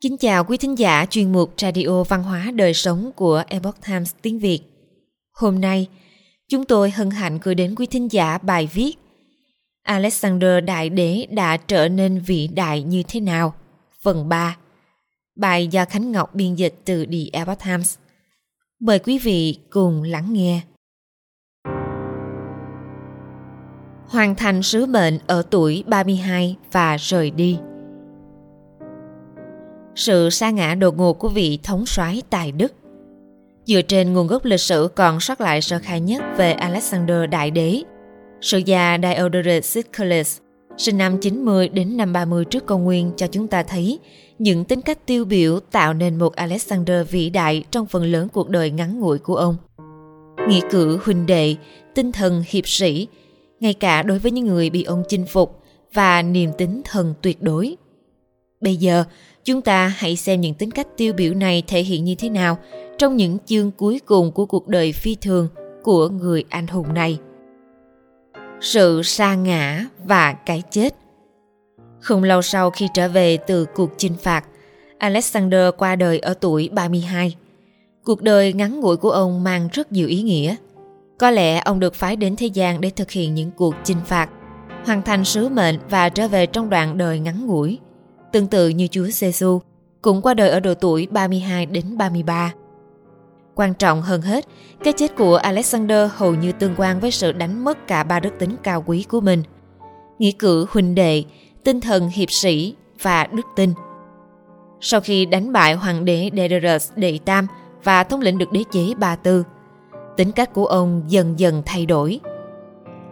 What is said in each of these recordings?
Kính chào quý thính giả chuyên mục Radio Văn hóa Đời Sống của Epoch Times tiếng Việt. Hôm nay, chúng tôi hân hạnh gửi đến quý thính giả bài viết Alexander Đại Đế đã trở nên vĩ đại như thế nào? Phần 3 Bài do Khánh Ngọc biên dịch từ The Epoch Times. Mời quý vị cùng lắng nghe. Hoàn thành sứ mệnh ở tuổi 32 và rời đi. Sự sa ngã đột ngột của vị thống soái tài Đức Dựa trên nguồn gốc lịch sử còn sót lại sơ khai nhất về Alexander Đại Đế, sử gia Diodorus Siculus sinh năm 90 đến năm 30 trước công nguyên cho chúng ta thấy những tính cách tiêu biểu tạo nên một Alexander vĩ đại trong phần lớn cuộc đời ngắn ngủi của ông. Nghĩa cử huynh đệ, tinh thần hiệp sĩ, ngay cả đối với những người bị ông chinh phục và niềm tính thần tuyệt đối. Bây giờ, chúng ta hãy xem những tính cách tiêu biểu này thể hiện như thế nào trong những chương cuối cùng của cuộc đời phi thường của người anh hùng này. Sự sa ngã và cái chết Không lâu sau khi trở về từ cuộc chinh phạt, Alexander qua đời ở tuổi 32. Cuộc đời ngắn ngủi của ông mang rất nhiều ý nghĩa. Có lẽ ông được phái đến thế gian để thực hiện những cuộc chinh phạt, hoàn thành sứ mệnh và trở về trong đoạn đời ngắn ngủi. Tương tự như Chúa Giêsu cũng qua đời ở độ tuổi 32 đến 33. Quan trọng hơn hết, cái chết của Alexander hầu như tương quan với sự đánh mất cả ba đức tính cao quý của mình. Nghĩa cử huynh đệ, tinh thần hiệp sĩ và đức tin. Sau khi đánh bại hoàng đế Dedalus đệ tam và thống lĩnh được đế chế Ba Tư, tính cách của ông dần dần thay đổi.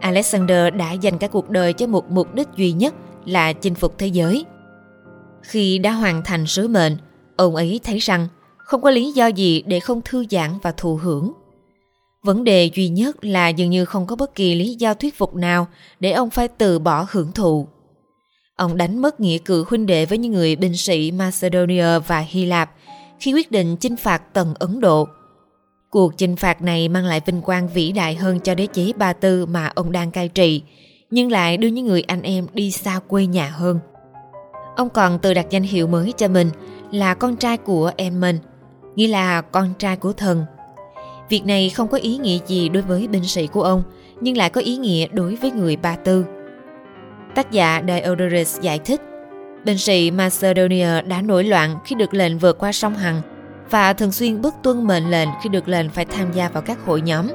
Alexander đã dành cả cuộc đời cho một mục đích duy nhất là chinh phục thế giới. Khi đã hoàn thành sứ mệnh, ông ấy thấy rằng không có lý do gì để không thư giãn và thụ hưởng. Vấn đề duy nhất là dường như không có bất kỳ lý do thuyết phục nào để ông phải từ bỏ hưởng thụ. Ông đánh mất nghĩa cử huynh đệ với những người binh sĩ Macedonia và Hy Lạp khi quyết định chinh phạt tầng Ấn Độ. Cuộc chinh phạt này mang lại vinh quang vĩ đại hơn cho đế chế Ba Tư mà ông đang cai trị, nhưng lại đưa những người anh em đi xa quê nhà hơn. Ông còn tự đặt danh hiệu mới cho mình là con trai của em mình, nghĩa là con trai của thần. Việc này không có ý nghĩa gì đối với binh sĩ của ông, nhưng lại có ý nghĩa đối với người Ba Tư. Tác giả Diodorus giải thích, binh sĩ Macedonia đã nổi loạn khi được lệnh vượt qua sông Hằng và thường xuyên bất tuân mệnh lệnh khi được lệnh phải tham gia vào các hội nhóm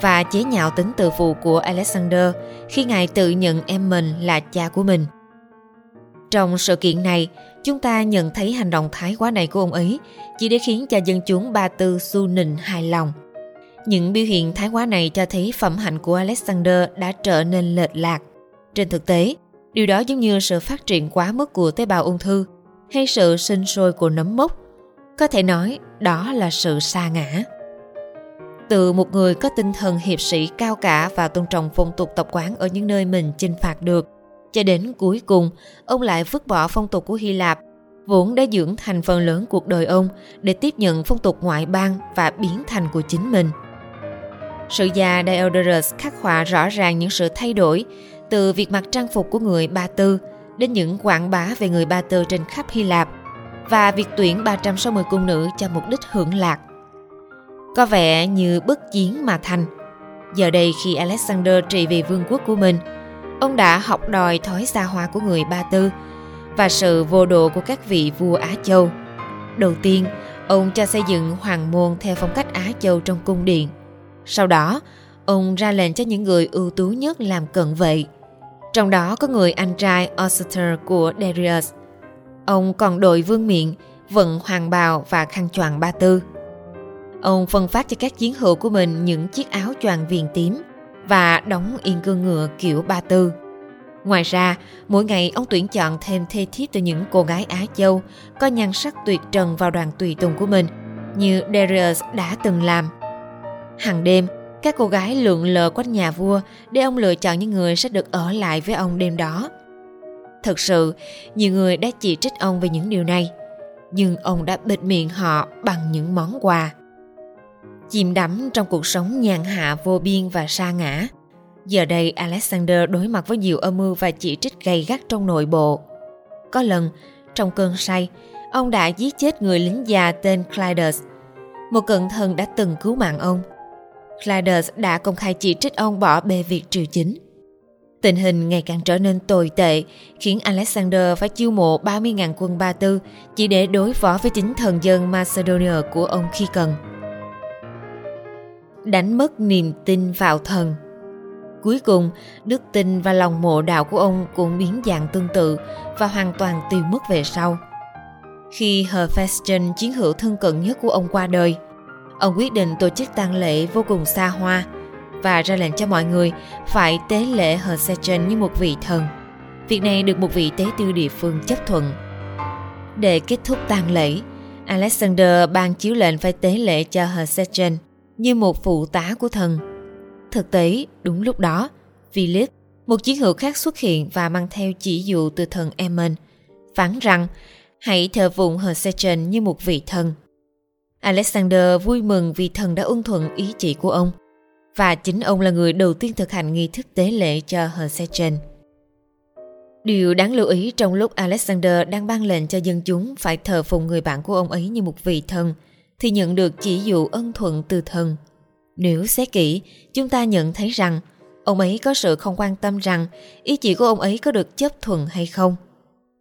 và chế nhạo tính tự phụ của Alexander khi ngài tự nhận em mình là cha của mình. Trong sự kiện này, chúng ta nhận thấy hành động thái quá này của ông ấy chỉ để khiến cho dân chúng Ba Tư su nịnh hài lòng. Những biểu hiện thái quá này cho thấy phẩm hạnh của Alexander đã trở nên lệch lạc. Trên thực tế, điều đó giống như sự phát triển quá mức của tế bào ung thư hay sự sinh sôi của nấm mốc. Có thể nói đó là sự sa ngã. Từ một người có tinh thần hiệp sĩ cao cả và tôn trọng phong tục tập quán ở những nơi mình chinh phạt được, cho đến cuối cùng, ông lại vứt bỏ phong tục của Hy Lạp, vốn đã dưỡng thành phần lớn cuộc đời ông để tiếp nhận phong tục ngoại bang và biến thành của chính mình. Sự già Diodorus khắc họa rõ ràng những sự thay đổi từ việc mặc trang phục của người Ba Tư đến những quảng bá về người Ba Tư trên khắp Hy Lạp và việc tuyển 360 cung nữ cho mục đích hưởng lạc. Có vẻ như bất chiến mà thành. Giờ đây khi Alexander trị vì vương quốc của mình – ông đã học đòi thói xa hoa của người Ba Tư và sự vô độ của các vị vua Á Châu. Đầu tiên, ông cho xây dựng hoàng môn theo phong cách Á Châu trong cung điện. Sau đó, ông ra lệnh cho những người ưu tú nhất làm cận vệ. Trong đó có người anh trai Ositer của Darius. Ông còn đội vương miện, vận hoàng bào và khăn choàng ba tư. Ông phân phát cho các chiến hữu của mình những chiếc áo choàng viền tím – và đóng yên cương ngựa kiểu ba tư. Ngoài ra, mỗi ngày ông tuyển chọn thêm thê thiếp từ những cô gái Á Châu có nhan sắc tuyệt trần vào đoàn tùy tùng của mình, như Darius đã từng làm. Hàng đêm, các cô gái lượn lờ quanh nhà vua để ông lựa chọn những người sẽ được ở lại với ông đêm đó. thật sự, nhiều người đã chỉ trích ông về những điều này, nhưng ông đã bịt miệng họ bằng những món quà chìm đắm trong cuộc sống nhàn hạ vô biên và sa ngã. Giờ đây Alexander đối mặt với nhiều âm mưu và chỉ trích gay gắt trong nội bộ. Có lần, trong cơn say, ông đã giết chết người lính già tên Clydes, một cận thần đã từng cứu mạng ông. Clydes đã công khai chỉ trích ông bỏ bê việc triều chính. Tình hình ngày càng trở nên tồi tệ, khiến Alexander phải chiêu mộ 30.000 quân Ba Tư chỉ để đối phó với chính thần dân Macedonia của ông khi cần. Đánh mất niềm tin vào thần Cuối cùng, đức tin và lòng mộ đạo của ông cũng biến dạng tương tự và hoàn toàn tiêu mất về sau. Khi Hephaestion, chiến hữu thân cận nhất của ông qua đời, ông quyết định tổ chức tang lễ vô cùng xa hoa và ra lệnh cho mọi người phải tế lễ Hephaestion như một vị thần. Việc này được một vị tế tư địa phương chấp thuận. Để kết thúc tang lễ, Alexander ban chiếu lệnh phải tế lễ cho Hephaestion như một phụ tá của thần. Thực tế, đúng lúc đó, Philip, một chiến hữu khác xuất hiện và mang theo chỉ dụ từ thần Emon, phán rằng hãy thờ phụng Hersechen như một vị thần. Alexander vui mừng vì thần đã ưng thuận ý chỉ của ông và chính ông là người đầu tiên thực hành nghi thức tế lễ cho Hersechen. Điều đáng lưu ý trong lúc Alexander đang ban lệnh cho dân chúng phải thờ phụng người bạn của ông ấy như một vị thần thì nhận được chỉ dụ ân thuận từ thần. Nếu xét kỹ, chúng ta nhận thấy rằng ông ấy có sự không quan tâm rằng ý chỉ của ông ấy có được chấp thuận hay không.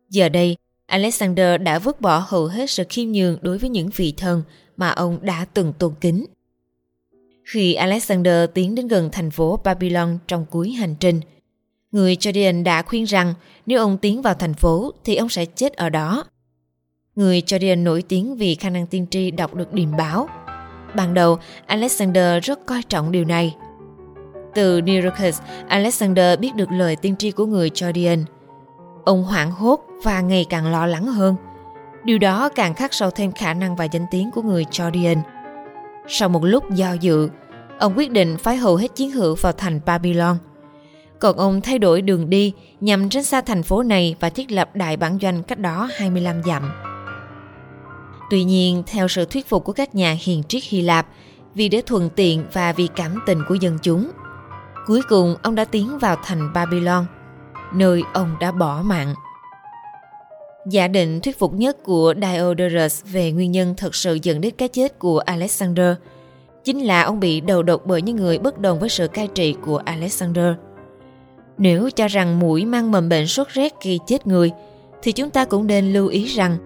Giờ đây, Alexander đã vứt bỏ hầu hết sự khiêm nhường đối với những vị thần mà ông đã từng tôn kính. Khi Alexander tiến đến gần thành phố Babylon trong cuối hành trình, người Jordan đã khuyên rằng nếu ông tiến vào thành phố thì ông sẽ chết ở đó. Người Jordan nổi tiếng vì khả năng tiên tri đọc được điềm báo. Ban đầu, Alexander rất coi trọng điều này. Từ Nirocus, Alexander biết được lời tiên tri của người Jordan. Ông hoảng hốt và ngày càng lo lắng hơn. Điều đó càng khắc sâu thêm khả năng và danh tiếng của người Jordan. Sau một lúc do dự, ông quyết định phái hầu hết chiến hữu vào thành Babylon. Còn ông thay đổi đường đi nhằm tránh xa thành phố này và thiết lập đại bản doanh cách đó 25 dặm. Tuy nhiên, theo sự thuyết phục của các nhà hiền triết Hy Lạp, vì để thuận tiện và vì cảm tình của dân chúng, cuối cùng ông đã tiến vào thành Babylon, nơi ông đã bỏ mạng. Giả định thuyết phục nhất của Diodorus về nguyên nhân thật sự dẫn đến cái chết của Alexander chính là ông bị đầu độc bởi những người bất đồng với sự cai trị của Alexander. Nếu cho rằng mũi mang mầm bệnh sốt rét gây chết người, thì chúng ta cũng nên lưu ý rằng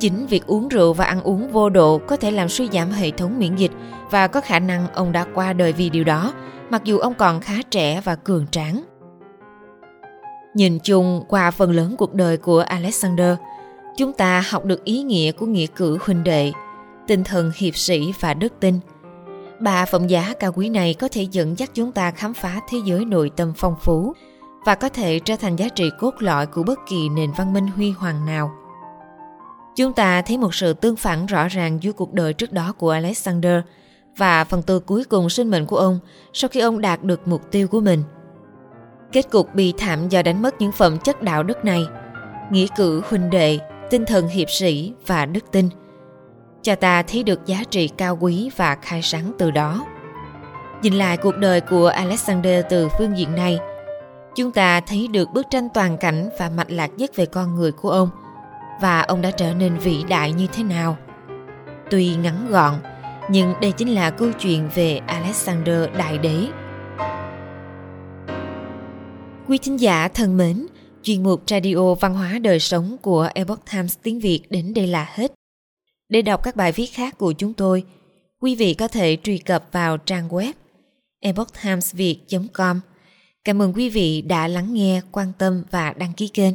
chính việc uống rượu và ăn uống vô độ có thể làm suy giảm hệ thống miễn dịch và có khả năng ông đã qua đời vì điều đó, mặc dù ông còn khá trẻ và cường tráng. Nhìn chung qua phần lớn cuộc đời của Alexander, chúng ta học được ý nghĩa của nghĩa cử huynh đệ, tinh thần hiệp sĩ và đức tin. Ba phẩm giá cao quý này có thể dẫn dắt chúng ta khám phá thế giới nội tâm phong phú và có thể trở thành giá trị cốt lõi của bất kỳ nền văn minh huy hoàng nào. Chúng ta thấy một sự tương phản rõ ràng giữa cuộc đời trước đó của Alexander và phần tư cuối cùng sinh mệnh của ông sau khi ông đạt được mục tiêu của mình – Kết cục bi thảm do đánh mất những phẩm chất đạo đức này, nghĩa cử huynh đệ, tinh thần hiệp sĩ và đức tin. Cho ta thấy được giá trị cao quý và khai sáng từ đó. Nhìn lại cuộc đời của Alexander từ phương diện này, chúng ta thấy được bức tranh toàn cảnh và mạch lạc nhất về con người của ông và ông đã trở nên vĩ đại như thế nào. Tuy ngắn gọn, nhưng đây chính là câu chuyện về Alexander Đại Đế Quý thính giả thân mến, chuyên mục Radio Văn hóa Đời Sống của Epoch Times tiếng Việt đến đây là hết. Để đọc các bài viết khác của chúng tôi, quý vị có thể truy cập vào trang web epochtimesviet.com. Cảm ơn quý vị đã lắng nghe, quan tâm và đăng ký kênh.